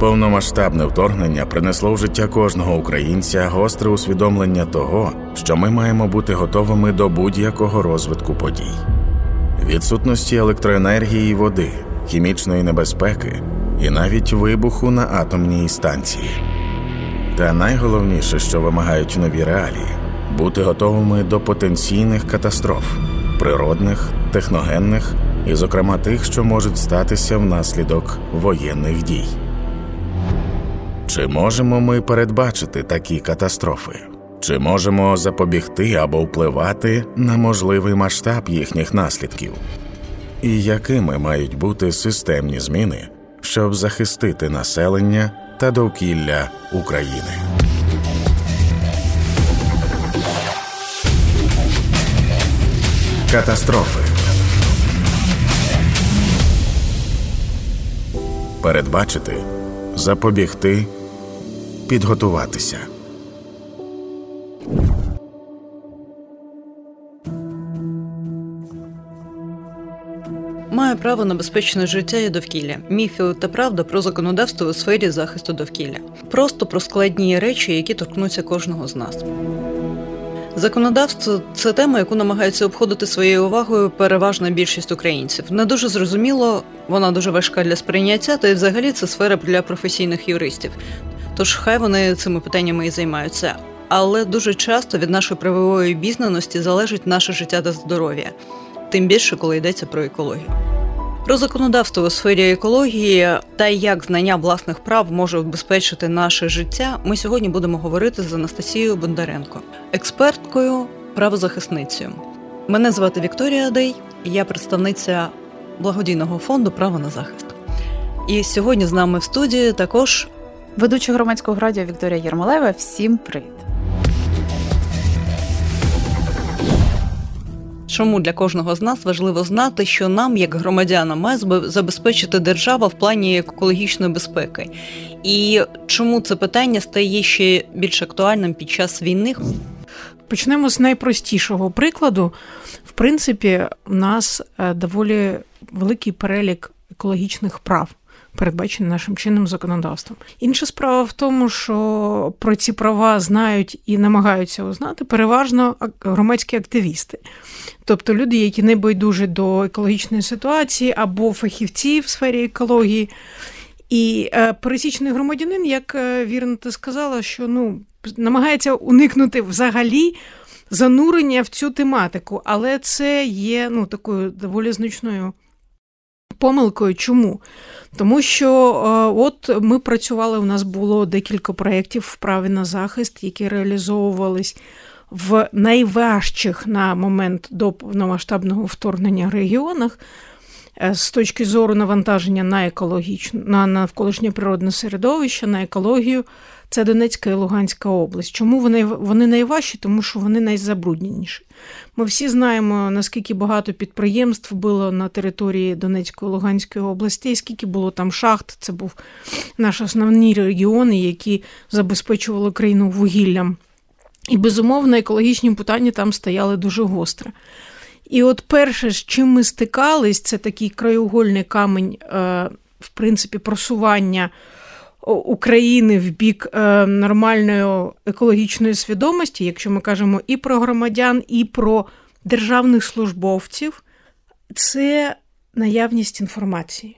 Повномасштабне вторгнення принесло в життя кожного українця гостре усвідомлення того, що ми маємо бути готовими до будь-якого розвитку подій, відсутності електроенергії води, хімічної небезпеки і навіть вибуху на атомній станції. Та найголовніше, що вимагають нові реалії, бути готовими до потенційних катастроф, природних, техногенних і, зокрема, тих, що можуть статися внаслідок воєнних дій. Чи можемо ми передбачити такі катастрофи? Чи можемо запобігти або впливати на можливий масштаб їхніх наслідків? І якими мають бути системні зміни, щоб захистити населення та довкілля України? Катастрофи передбачити, запобігти, підготуватися. Має право на безпечне життя і довкілля, міфи та правда про законодавство у сфері захисту довкілля, просто про складні речі, які торкнуться кожного з нас. Законодавство це тема, яку намагаються обходити своєю увагою переважна більшість українців. Не дуже зрозуміло, вона дуже важка для сприйняття, та й взагалі це сфера для професійних юристів. Тож хай вони цими питаннями і займаються. Але дуже часто від нашої правової обізнаності залежить наше життя та здоров'я, тим більше, коли йдеться про екологію. Про законодавство у сфері екології та як знання власних прав може убезпечити наше життя. Ми сьогодні будемо говорити з Анастасією Бондаренко, експерткою, правозахисницею. Мене звати Вікторія Дей, я представниця благодійного фонду Право на захист. І сьогодні з нами в студії також ведуча громадського радіо Вікторія Єрмолаєва. Всім привіт. Чому для кожного з нас важливо знати, що нам, як громадянам, має забезпечити держава в плані екологічної безпеки, і чому це питання стає ще більш актуальним під час війни? Почнемо з найпростішого прикладу. В принципі, у нас е, доволі великий перелік екологічних прав. Передбачені нашим чинним законодавством. Інша справа в тому, що про ці права знають і намагаються узнати переважно громадські активісти, тобто люди, які не байдужі до екологічної ситуації або фахівці в сфері екології. І е, пересічний громадянин, як е, вірно ти сказала, що ну намагається уникнути взагалі занурення в цю тематику, але це є ну такою доволі значною помилкою. Чому? Тому що е, от ми працювали, у нас було декілька проєктів в праві на захист, які реалізовувались в найважчих на момент до повномасштабного вторгнення регіонах. Е, з точки зору навантаження на екологічну, на навколишнє природне середовище, на екологію, це Донецька і Луганська область. Чому вони вони найважчі? Тому що вони найзабрудненіші. Ми всі знаємо, наскільки багато підприємств було на території Донецької Луганської області, скільки було там шахт. Це був наші основні регіони, які забезпечували країну вугіллям. І, безумовно, екологічні питання там стояли дуже гостро. І от перше, з чим ми стикались, це такий краєугольний камень, е, в принципі, просування України в бік е, нормальної екологічної свідомості, якщо ми кажемо і про громадян, і про державних службовців, це наявність інформації.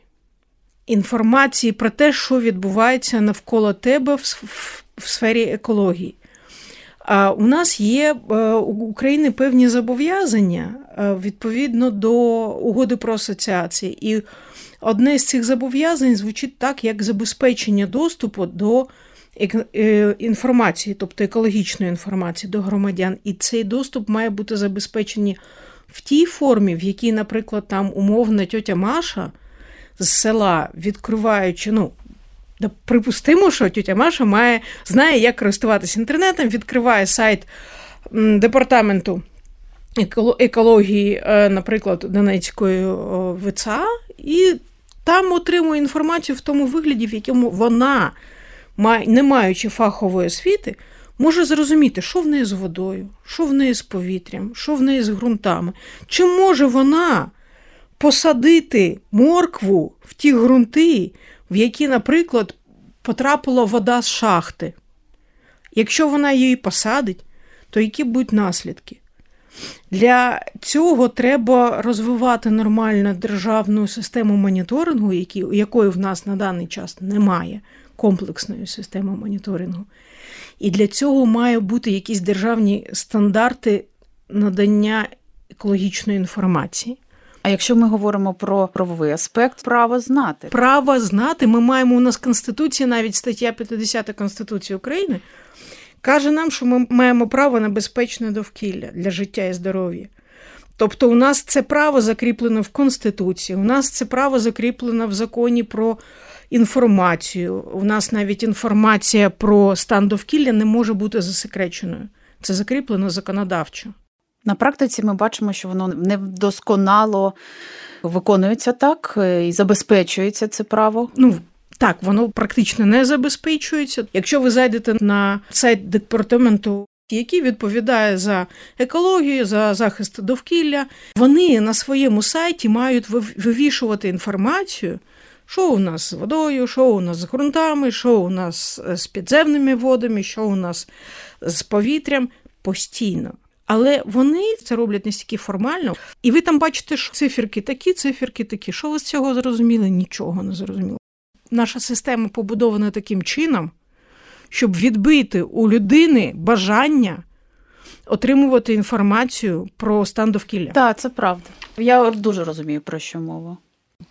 Інформації про те, що відбувається навколо тебе в сфері екології. А У нас є е, у України певні зобов'язання е, відповідно до угоди про асоціації. І одне з цих зобов'язань звучить так, як забезпечення доступу до е, інформації, тобто екологічної інформації до громадян. І цей доступ має бути забезпечений в тій формі, в якій, наприклад, там умовна тьотя Маша з села, відкриваючи, ну, Припустимо, що тітя Маша має, знає, як користуватися інтернетом, відкриває сайт департаменту екології, е, наприклад, Донецької ВЦА, і там отримує інформацію в тому вигляді, в якому вона, не маючи фахової освіти, може зрозуміти, що в неї з водою, що в неї з повітрям, що в неї з ґрунтами. Чи може вона посадити моркву в ті ґрунти, в які, наприклад, потрапила вода з шахти. Якщо вона її посадить, то які будуть наслідки? Для цього треба розвивати нормальну державну систему моніторингу, якої в нас на даний час немає, комплексної системи моніторингу. І для цього має бути якісь державні стандарти надання екологічної інформації. А якщо ми говоримо про правовий аспект, право знати. Право знати, ми маємо у нас Конституція, навіть стаття 50 Конституції України, каже нам, що ми маємо право на безпечне довкілля для життя і здоров'я. Тобто, у нас це право закріплено в Конституції, у нас це право закріплено в законі про інформацію. У нас навіть інформація про стан довкілля не може бути засекреченою. Це закріплено законодавчо. На практиці ми бачимо, що воно недосконало виконується так е, і забезпечується це право. Ну, так, воно практично не забезпечується. Якщо ви зайдете на сайт департаменту, який відповідає за екологію, за захист довкілля, вони на своєму сайті мають вивішувати інформацію. Що у нас з водою, що у нас з ґрунтами, що у нас з підземними водами, що у нас з повітрям постійно. Але вони це роблять не стільки формально. І ви там бачите, що циферки такі, циферки такі. Що ви з цього зрозуміли? Нічого не зрозуміло. Наша система побудована таким чином, щоб відбити у людини бажання отримувати інформацію про стан довкілля. Так, це правда. Я дуже розумію, про що мова.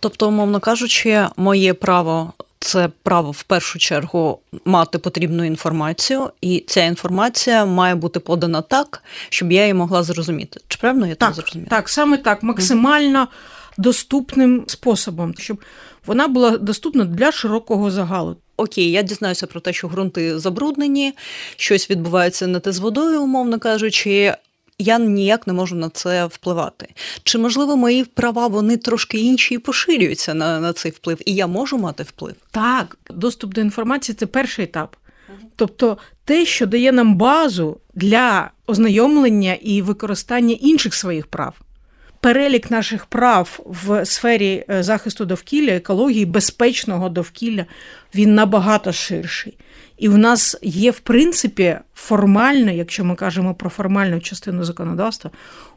Тобто, умовно кажучи, моє право це право в першу чергу мати потрібну інформацію, і ця інформація має бути подана так, щоб я її могла зрозуміти. Чи правильно я так зрозуміла? Так, саме так, максимально доступним способом, щоб вона була доступна для широкого загалу. Окей, я дізнаюся про те, що ґрунти забруднені, щось відбувається не те з водою, умовно кажучи. Я ніяк не можу на це впливати. Чи можливо мої права вони трошки інші і поширюються на на цей вплив, і я можу мати вплив? Так, доступ до інформації це перший етап. Тобто те, що дає нам базу для ознайомлення і використання інших своїх прав. Перелік наших прав в сфері е, захисту довкілля, екології, безпечного довкілля, він набагато ширший. І в нас є, в принципі, формально, якщо ми кажемо про формальну частину законодавства,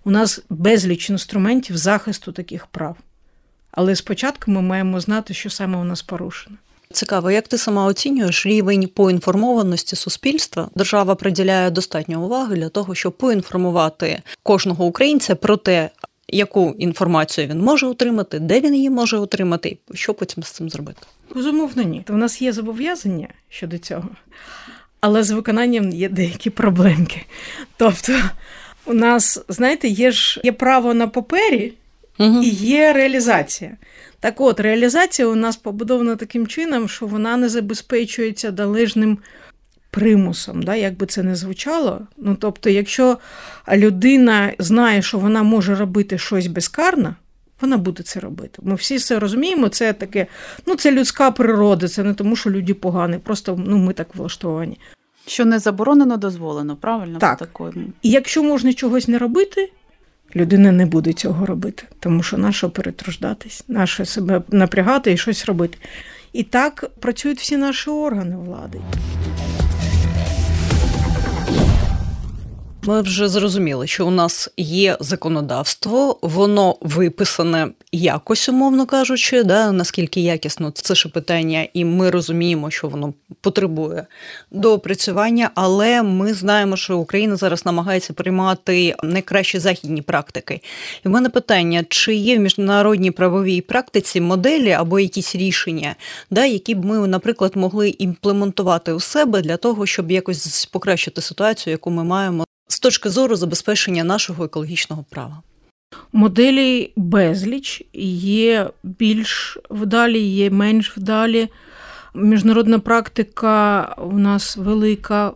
у нас безліч інструментів захисту таких прав. Але спочатку ми маємо знати, що саме у нас порушено. Цікаво, як ти сама оцінюєш рівень поінформованості суспільства? Держава приділяє достатньо уваги для того, щоб поінформувати кожного українця про те, яку інформацію він може отримати, де він її може отримати, і що потім з цим зробити? Безумовно, ні. У нас є зобов'язання щодо цього, але з виконанням є деякі проблемки. Тобто, у нас, знаєте, є ж є право на папері угу. і є реалізація. Так от, реалізація у нас побудована таким чином, що вона не забезпечується належним примусом, да, як би це не звучало. Ну, Тобто, якщо людина знає, що вона може робити щось безкарно, вона буде це робити. Ми всі це розуміємо, це таке, ну це людська природа, це не тому, що люди погані, просто ну, ми так влаштовані. Що не заборонено, дозволено, правильно? Так. І якщо можна чогось не робити, людина не буде цього робити, тому що нащо перетруждатись, наше себе напрягати і щось робити. І так працюють всі наші органи влади. Ми вже зрозуміли, що у нас є законодавство, воно виписане якось, умовно кажучи, да, наскільки якісно це ще питання, і ми розуміємо, що воно потребує доопрацювання, але ми знаємо, що Україна зараз намагається приймати найкращі західні практики. І в мене питання: чи є в міжнародній правовій практиці моделі або якісь рішення, да, які б ми, наприклад, могли імплементувати у себе для того, щоб якось покращити ситуацію, яку ми маємо з точки зору забезпечення нашого екологічного права? Моделі безліч є більш вдалі, є менш вдалі. Міжнародна практика у нас велика.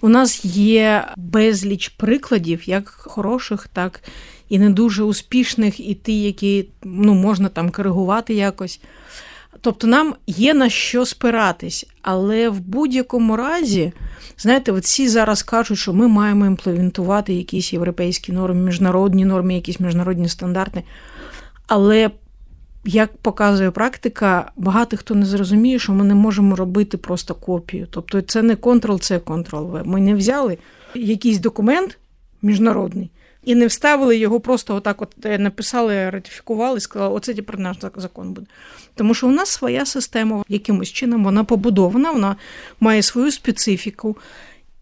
У нас є безліч прикладів, як хороших, так і не дуже успішних, і ті, які ну, можна там коригувати якось. Тобто нам є на що спиратись, але в будь-якому разі, знаєте, от всі зараз кажуть, що ми маємо імплементувати якісь європейські норми, міжнародні норми, якісь міжнародні стандарти. Але як показує практика, багато хто не зрозуміє, що ми не можемо робити просто копію. Тобто це не Ctrl-C, Ctrl-V. Ми не взяли якийсь документ міжнародний і не вставили його, просто отак от е, написали, ратифікували, і сказали, оце тепер наш закон буде. Тому що у нас своя система, якимось чином вона побудована, вона має свою специфіку.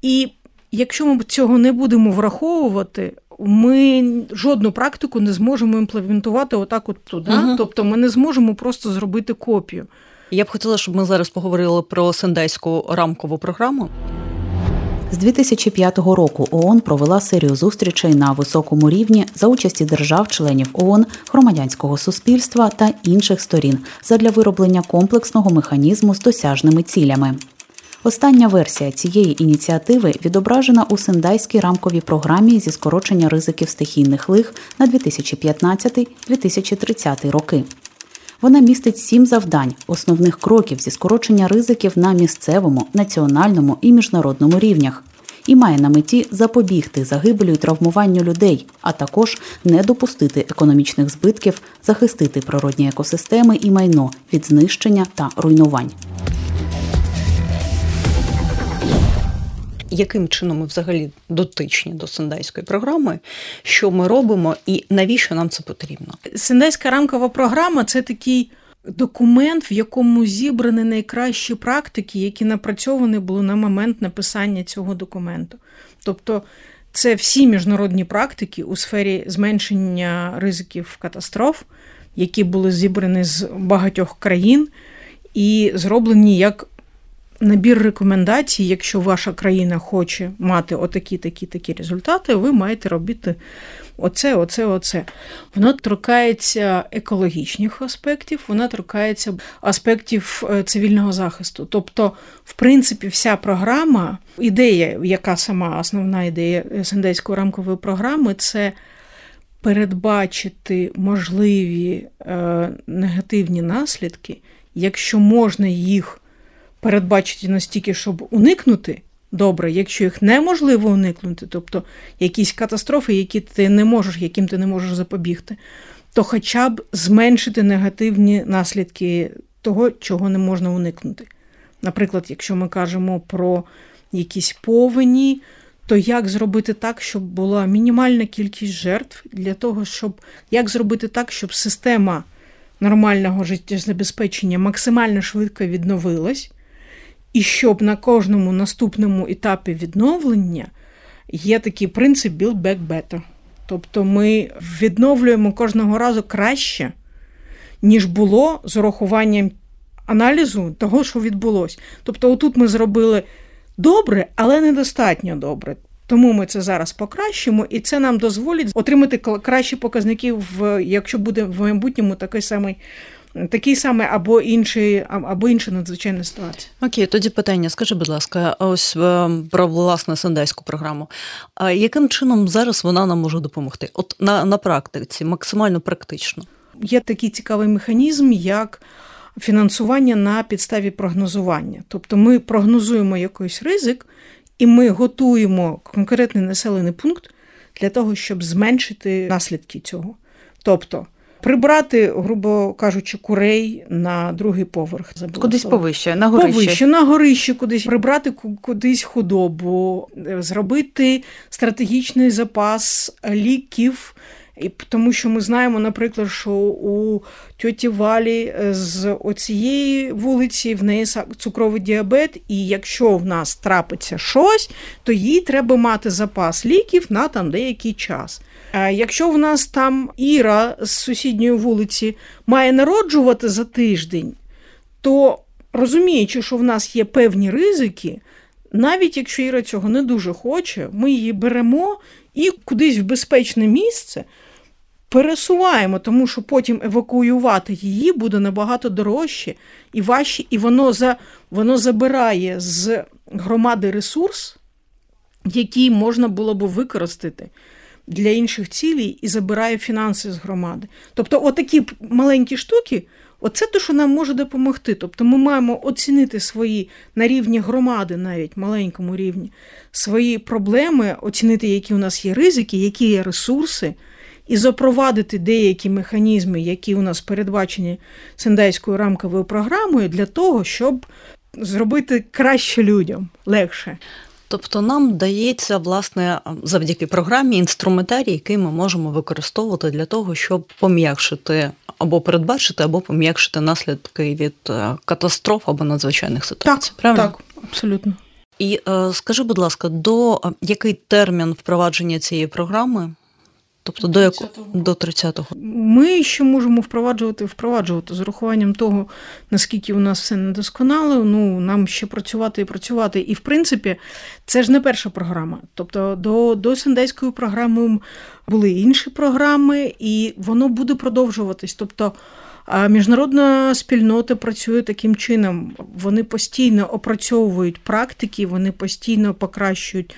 І якщо ми цього не будемо враховувати, ми жодну практику не зможемо імплементувати отак от туди. Угу. Тобто ми не зможемо просто зробити копію. Я б хотіла, щоб ми зараз поговорили про сендайську рамкову програму. З 2005 року ООН провела серію зустрічей на високому рівні за участі держав-членів ООН, громадянського суспільства та інших сторін задля вироблення комплексного механізму з досяжними цілями. Остання версія цієї ініціативи відображена у Сендайській рамковій програмі зі скорочення ризиків стихійних лих на 2015-2030 роки. Вона містить сім завдань, основних кроків зі скорочення ризиків на місцевому, національному і міжнародному рівнях. І має на меті запобігти загибелю і травмуванню людей, а також не допустити економічних збитків, захистити природні екосистеми і майно від знищення та руйнувань. Яким чином ми взагалі дотичні до сендайської програми, що ми робимо і навіщо нам це потрібно? Сендайська рамкова програма це такий. Документ, в якому зібрані найкращі практики, які напрацьовані були на момент написання цього документу. Тобто це всі міжнародні практики у сфері зменшення ризиків катастроф, які були зібрані з багатьох країн і зроблені як набір рекомендацій, якщо ваша країна хоче мати отакі, такі, такі результати, ви маєте робити оце, оце, оце. Воно торкається екологічних аспектів, воно торкається аспектів е, цивільного захисту. Тобто, в принципі, вся програма, ідея, яка сама основна ідея Сендейської рамкової програми, це. Передбачити можливі е, негативні наслідки, якщо можна їх передбачити настільки, щоб уникнути добре, якщо їх неможливо уникнути, тобто якісь катастрофи, які ти не можеш, яким ти не можеш запобігти, то хоча б зменшити негативні наслідки того, чого не можна уникнути. Наприклад, якщо ми кажемо про якісь повені, то як зробити так, щоб була мінімальна кількість жертв для того, щоб як зробити так, щоб система нормального життєзабезпечення максимально швидко відновилась, і щоб на кожному наступному етапі відновлення є такий принцип build back better. Тобто ми відновлюємо кожного разу краще, ніж було з урахуванням аналізу того, що відбулося. Тобто, отут ми зробили добре, але недостатньо добре. Тому ми це зараз покращимо, і це нам дозволить отримати кращі показники, якщо буде в майбутньому такий самий такий самий або інший, або інша надзвичайна ситуація. Окей, тоді питання. Скажи, будь ласка, ось е, про власне сендайську програму. А яким чином зараз вона нам може допомогти? От на, на практиці, максимально практично. Є такий цікавий механізм, як фінансування на підставі прогнозування. Тобто ми прогнозуємо якийсь ризик, і ми готуємо конкретний населений пункт для того, щоб зменшити наслідки цього. Тобто прибрати, грубо кажучи, курей на другий поверх. Кудись повище, на горище. Повище, на горище кудись, прибрати кудись худобу, зробити стратегічний запас ліків. І тому що ми знаємо, наприклад, що у тьоті Валі е, з оцієї вулиці в неї цукровий діабет, і якщо в нас трапиться щось, то їй треба мати запас ліків на там деякий час. Якщо в нас там Іра з сусідньої вулиці має народжувати за тиждень, то розуміючи, що в нас є певні ризики, навіть якщо Іра цього не дуже хоче, ми її беремо і кудись в безпечне місце пересуваємо, тому що потім евакуювати її буде набагато дорожче і важче, і воно за, воно забирає з громади ресурс, який можна було б використати для інших цілей і забирає фінанси з громади. Тобто, отакі маленькі штуки. Оце те, що нам може допомогти. Тобто ми маємо оцінити свої на рівні громади, навіть маленькому рівні, свої проблеми, оцінити, які у нас є ризики, які є ресурси, і запровадити деякі механізми, які у нас передбачені сендайською рамковою програмою, для того, щоб зробити краще людям легше. Тобто нам дається власне завдяки програмі інструментарій, який ми можемо використовувати для того, щоб пом'якшити або передбачити, або пом'якшити наслідки від е, катастроф або надзвичайних ситуацій. Так, Правильно? Так, абсолютно. І е, скажи, будь ласка, до е, який термін впровадження цієї програми? Тобто до якого до 30-го? Ми ще можемо впроваджувати, впроваджувати з урахуванням того, наскільки у нас все недосконало. Ну нам ще працювати і працювати. І в принципі, це ж не перша програма. Тобто, до до сендейської програми були інші програми, і воно буде продовжуватись. Тобто. А міжнародна спільнота працює таким чином. Вони постійно опрацьовують практики, вони постійно покращують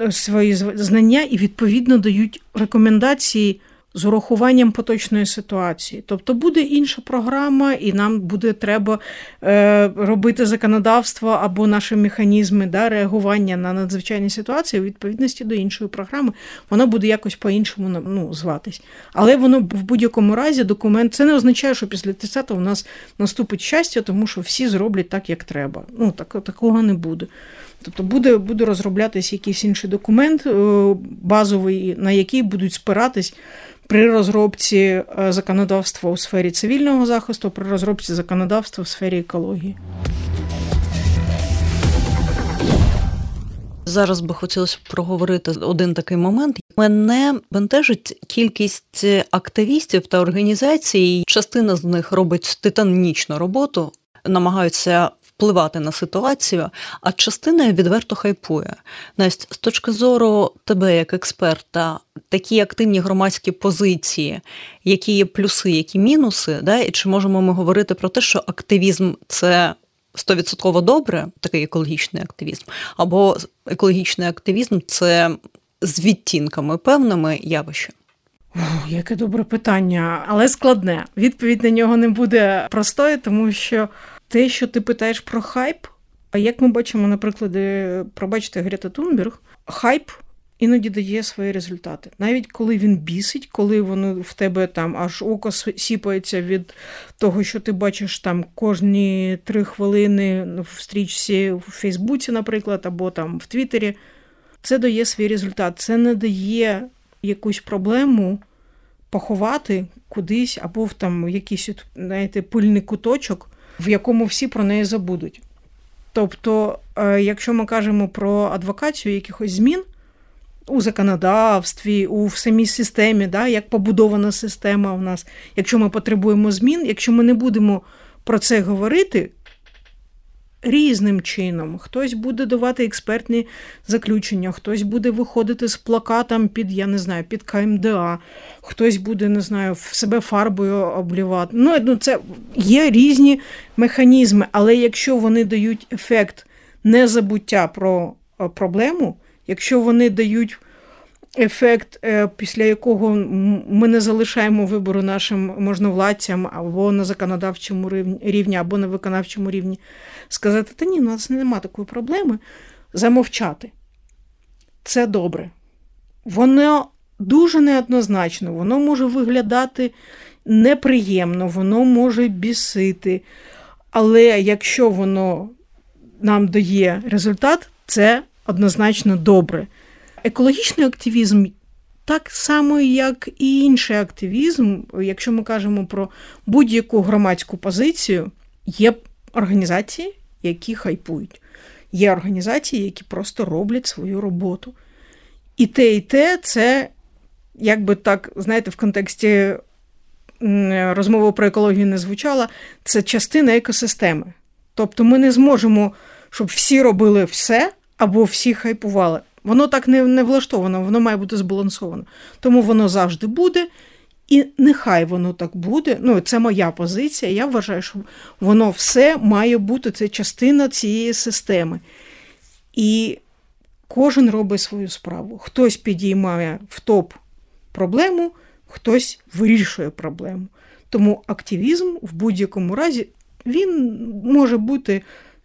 е, свої знання і відповідно дають рекомендації з урахуванням поточної ситуації. Тобто буде інша програма, і нам буде треба е, робити законодавство або наші механізми да, реагування на надзвичайні ситуації у відповідності до іншої програми, воно буде якось по-іншому ну, зватись. Але воно в будь-якому разі документ це не означає, що після 30-го у нас наступить щастя, тому що всі зроблять так, як треба. Ну, так, Такого не буде. Тобто буде буде розроблятись якийсь інший документ е, базовий, на який будуть спиратись при розробці е, законодавства у сфері цивільного захисту, при розробці законодавства в сфері екології. Зараз би хотілося проговорити один такий момент. Мене бентежить кількість активістів та організацій. Частина з них робить титанічну роботу, намагаються впливати на ситуацію, а частина відверто хайпує. Настя, з точки зору тебе, як експерта, такі активні громадські позиції, які є плюси, які мінуси, да? і чи можемо ми говорити про те, що активізм це. Стовідсотково добре, такий екологічний активізм, або екологічний активізм це з відтінками певними явище. Яке добре питання, але складне. Відповідь на нього не буде простою, тому що те, що ти питаєш про хайп, а як ми бачимо, наприклад, пробачте Грета Тунберг, хайп іноді дає свої результати. Навіть коли він бісить, коли воно в тебе там аж око сіпається від того, що ти бачиш там кожні три хвилини в стрічці в Фейсбуці, наприклад, або там в Твіттері, це дає свій результат. Це не дає якусь проблему поховати кудись, або в там якийсь знаєте, пильний куточок в якому всі про неї забудуть. Тобто, е, якщо ми кажемо про адвокацію якихось змін у законодавстві, у самій системі, да, як побудована система у нас, якщо ми потребуємо змін, якщо ми не будемо про це говорити, різним чином. Хтось буде давати експертні заключення, хтось буде виходити з плакатом під, я не знаю, під КМДА, хтось буде, не знаю, себе фарбою облівати. Ну, ну, це є різні механізми, але якщо вони дають ефект незабуття про проблему, якщо вони дають ефект, е, після якого ми не залишаємо вибору нашим можновладцям або на законодавчому рівні, або на виконавчому рівні, сказати, та ні, у нас немає такої проблеми, замовчати. Це добре. Воно дуже неоднозначно, воно може виглядати неприємно, воно може бісити. Але якщо воно нам дає результат, це однозначно добре. Екологічний активізм, так само, як і інший активізм, якщо ми кажемо про будь-яку громадську позицію, є організації, які хайпують. Є організації, які просто роблять свою роботу. І те, і те, це, якби так, знаєте, в контексті розмови про екологію не звучала, це частина екосистеми. Тобто ми не зможемо, щоб всі робили все або всі хайпували. Воно так не не влаштовано, воно має бути збалансовано. Тому воно завжди буде. І нехай воно так буде. Ну, це моя позиція. Я вважаю, що воно все має бути це частина цієї системи. І кожен робить свою справу. Хтось підіймає в топ проблему, хтось вирішує проблему. Тому активізм в будь-якому разі він може бути,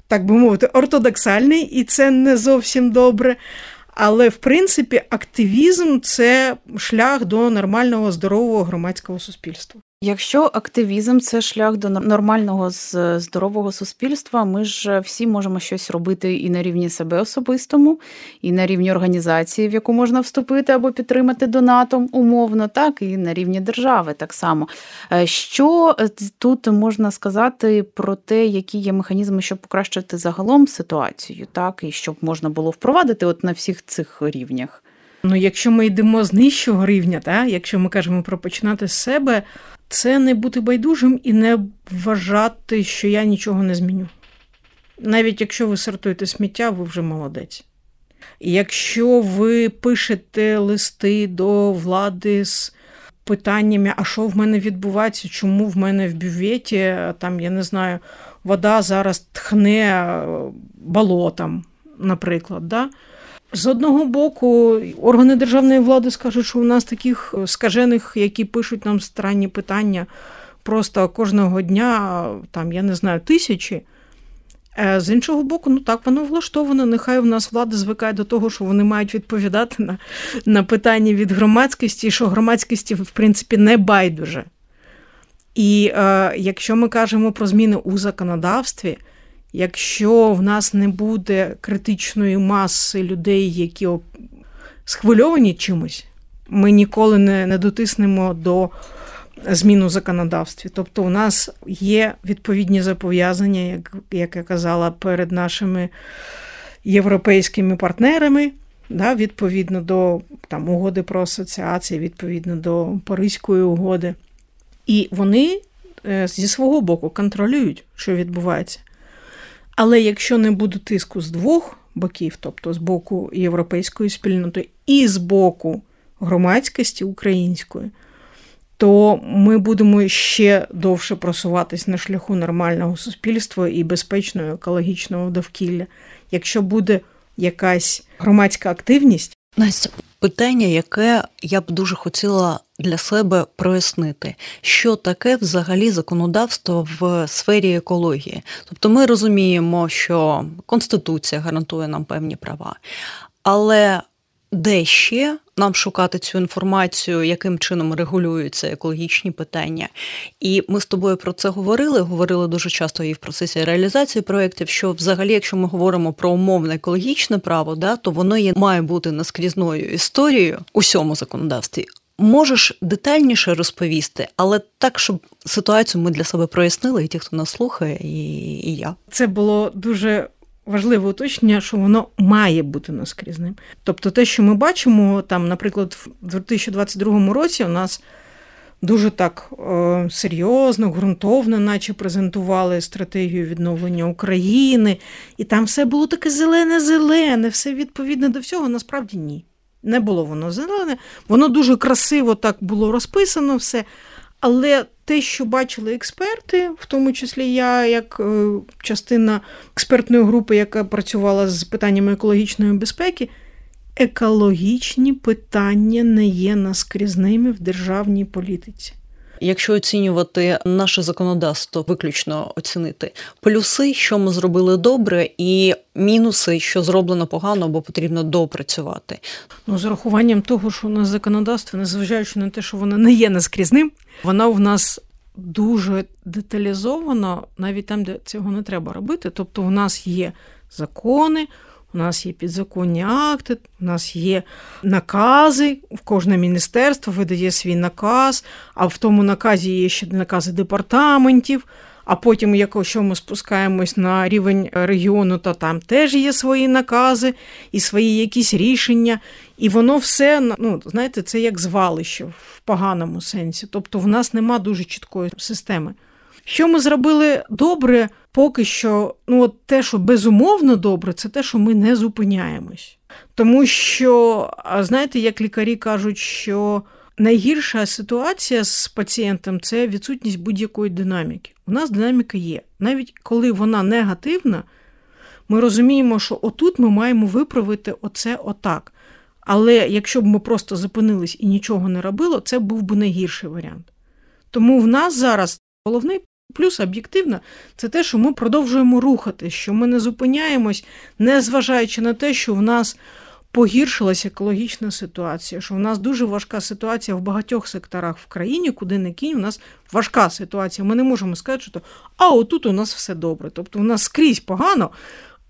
так би мовити, ортодоксальний, і це не зовсім добре. Але в принципі активізм це шлях до нормального здорового громадського суспільства. Якщо активізм це шлях до нормального здорового суспільства, ми ж всі можемо щось робити і на рівні себе особистому, і на рівні організації, в яку можна вступити або підтримати донатом умовно, так і на рівні держави так само. Е, що тут можна сказати про те, які є механізми, щоб покращити загалом ситуацію, так і щоб можна було впровадити от на всіх цих рівнях? Ну, якщо ми йдемо з нижчого рівня, так, якщо ми кажемо про починати з себе, це не бути байдужим і не вважати, що я нічого не зміню. Навіть якщо ви сортуєте сміття, ви вже молодець. Якщо ви пишете листи до влади з питаннями, а що в мене відбувається, чому в мене в бюветі, там, я не знаю, вода зараз тхне болотом, наприклад. Да? З одного боку, органи державної влади скажуть, що у нас таких скажених, які пишуть нам странні питання просто кожного дня, там, я не знаю, тисячі. Е, з іншого боку, ну так воно влаштовано. Нехай в нас влада звикає до того, що вони мають відповідати на на питання від громадськості, що громадськості, в принципі, не байдуже. І е, якщо ми кажемо про зміни у законодавстві, Якщо в нас не буде критичної маси людей, які схвильовані чимось, ми ніколи не, не дотиснемо до змін у законодавстві. Тобто, у нас є відповідні зобов'язання, як, як я казала, перед нашими європейськими партнерами. Да, Відповідно до там, угоди про асоціації, відповідно до Паризької угоди. І вони е, зі свого боку контролюють, що відбувається. Але якщо не буде тиску з двох боків, тобто з боку європейської спільноти і з боку громадськості української, то ми будемо ще довше просуватись на шляху нормального суспільства і безпечного екологічного довкілля. Якщо буде якась громадська активність, Настя, питання, яке я б дуже хотіла для себе прояснити, що таке взагалі законодавство в сфері екології. Тобто ми розуміємо, що Конституція гарантує нам певні права, але де ще нам шукати цю інформацію, яким чином регулюються екологічні питання? І ми з тобою про це говорили. Говорили дуже часто і в процесі реалізації проєктів, що взагалі, якщо ми говоримо про умовне екологічне право, да, то воно є має бути наскрізною історією у всьому законодавстві. Можеш детальніше розповісти, але так, щоб ситуацію ми для себе прояснили, і ті, хто нас слухає, і, і я. Це було дуже важливе уточнення, що воно має бути наскрізним. Тобто, те, що ми бачимо, там, наприклад, в 2022 році у нас дуже так е, серйозно, ґрунтовно, наче презентували стратегію відновлення України, і там все було таке зелене-зелене, все відповідне до всього, насправді ні. Не було воно зелене, воно дуже красиво так було розписано все. Але те, що бачили експерти, в тому числі я, як е, частина експертної групи, яка працювала з питаннями екологічної безпеки, екологічні питання не є наскрізними в державній політиці. Якщо оцінювати наше законодавство, виключно оцінити плюси, що ми зробили добре, і мінуси, що зроблено погано або потрібно допрацювати. Ну, з урахуванням того, що у нас законодавство, незважаючи на те, що воно не є наскрізним, вона в нас дуже деталізовано, навіть там, де цього не треба робити. Тобто, у нас є закони. У нас є підзаконні акти, у нас є накази, в кожне міністерство видає свій наказ, а в тому наказі є ще накази департаментів. А потім, якщо ми спускаємось на рівень регіону, то там теж є свої накази і свої якісь рішення. І воно все, ну, знаєте, це як звалище в поганому сенсі. Тобто в нас нема дуже чіткої системи. Що ми зробили добре, поки що, ну от те, що безумовно добре, це те, що ми не зупиняємось. Тому що, знаєте, як лікарі кажуть, що найгірша ситуація з пацієнтом це відсутність будь-якої динаміки. У нас динаміка є. Навіть коли вона негативна, ми розуміємо, що отут ми маємо виправити оце отак. Але якщо б ми просто зупинились і нічого не робило, це був би найгірший варіант. Тому в нас зараз головний плюс об'єктивно це те, що ми продовжуємо рухати, що ми не зупиняємось, не зважаючи на те, що в нас погіршилася екологічна ситуація, що у нас дуже важка ситуація в багатьох секторах в країні, куди не кінь, у нас важка ситуація. Ми не можемо сказати, що а отут у нас все добре. Тобто у нас скрізь погано,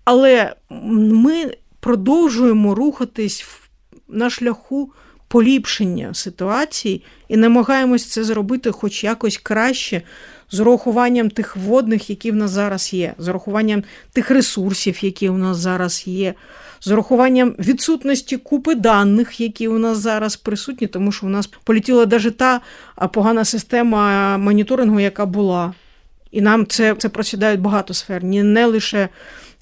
але ми продовжуємо рухатись на шляху поліпшення ситуації і намагаємось це зробити хоч якось краще. З урахуванням тих водних, які в нас зараз є, з урахуванням тих ресурсів, які у нас зараз є, з урахуванням відсутності купи даних, які у нас зараз присутні, тому що у нас полетіла навіть та погана система моніторингу, яка була. І нам це це просідають багато сфер, не лише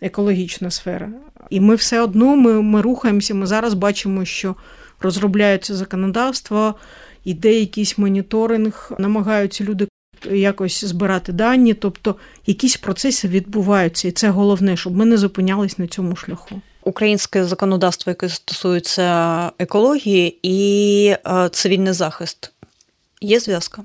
екологічна сфера. І ми все одно ми, ми рухаємося. Ми зараз бачимо, що розробляється законодавство, іде якийсь моніторинг, намагаються люди якось збирати дані, тобто якісь процеси відбуваються, і це головне, щоб ми не зупинялись на цьому шляху. Українське законодавство, яке стосується екології і е, цивільний захист, є зв'язка.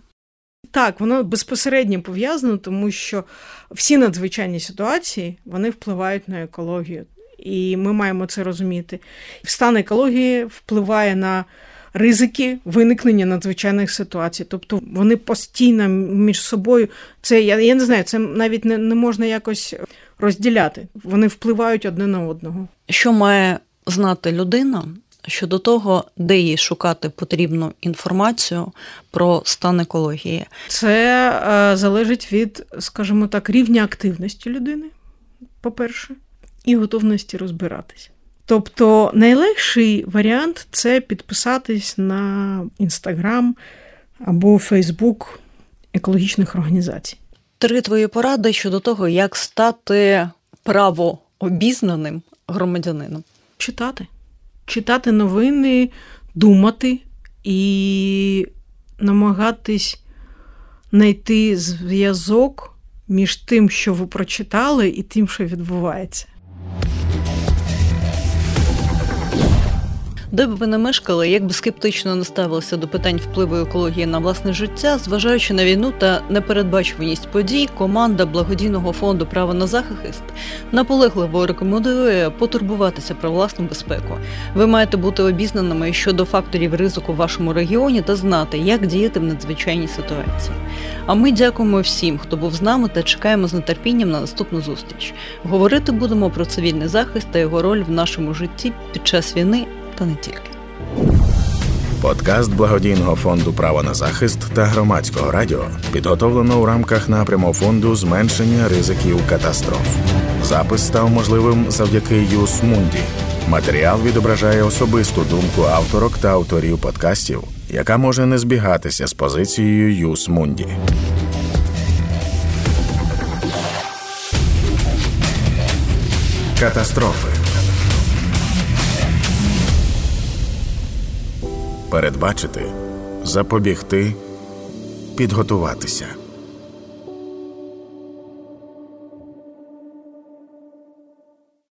Так, воно безпосередньо пов'язано, тому що всі надзвичайні ситуації вони впливають на екологію, і ми маємо це розуміти. Стан екології впливає на ризики виникнення надзвичайних ситуацій. Тобто вони постійно між собою, це я я не знаю, це навіть не, не можна якось розділяти. Вони впливають одне на одного. Що має знати людина? Щодо того, де їй шукати потрібну інформацію про стан екології, це е, залежить від, скажімо так, рівня активності людини, по-перше, і готовності розбиратися. Тобто найлегший варіант це підписатись на Інстаграм або Фейсбук екологічних організацій. Три твої поради щодо того, як стати правообізнаним громадянином. Читати. Читати новини, думати і намагатись знайти зв'язок між тим, що ви прочитали, і тим, що відбувається. Де б ви не мешкали, як би скептично не ставилися до питань впливу екології на власне життя, зважаючи на війну та непередбачуваність подій, команда благодійного фонду Право на захист наполегливо рекомендує потурбуватися про власну безпеку. Ви маєте бути обізнаними щодо факторів ризику в вашому регіоні та знати, як діяти в надзвичайній ситуації. А ми дякуємо всім, хто був з нами, та чекаємо з нетерпінням на наступну зустріч. Говорити будемо про цивільний захист та його роль в нашому житті під час війни та не тільки. Подкаст благодійного фонду Право на захист та громадського радіо підготовлено у рамках напряму фонду зменшення ризиків катастроф. Запис став можливим завдяки Юс Мунді. Матеріал відображає особисту думку авторок та авторів подкастів, яка може не збігатися з позицією Юс Мунді. Катастрофи передбачити, запобігти, підготуватися.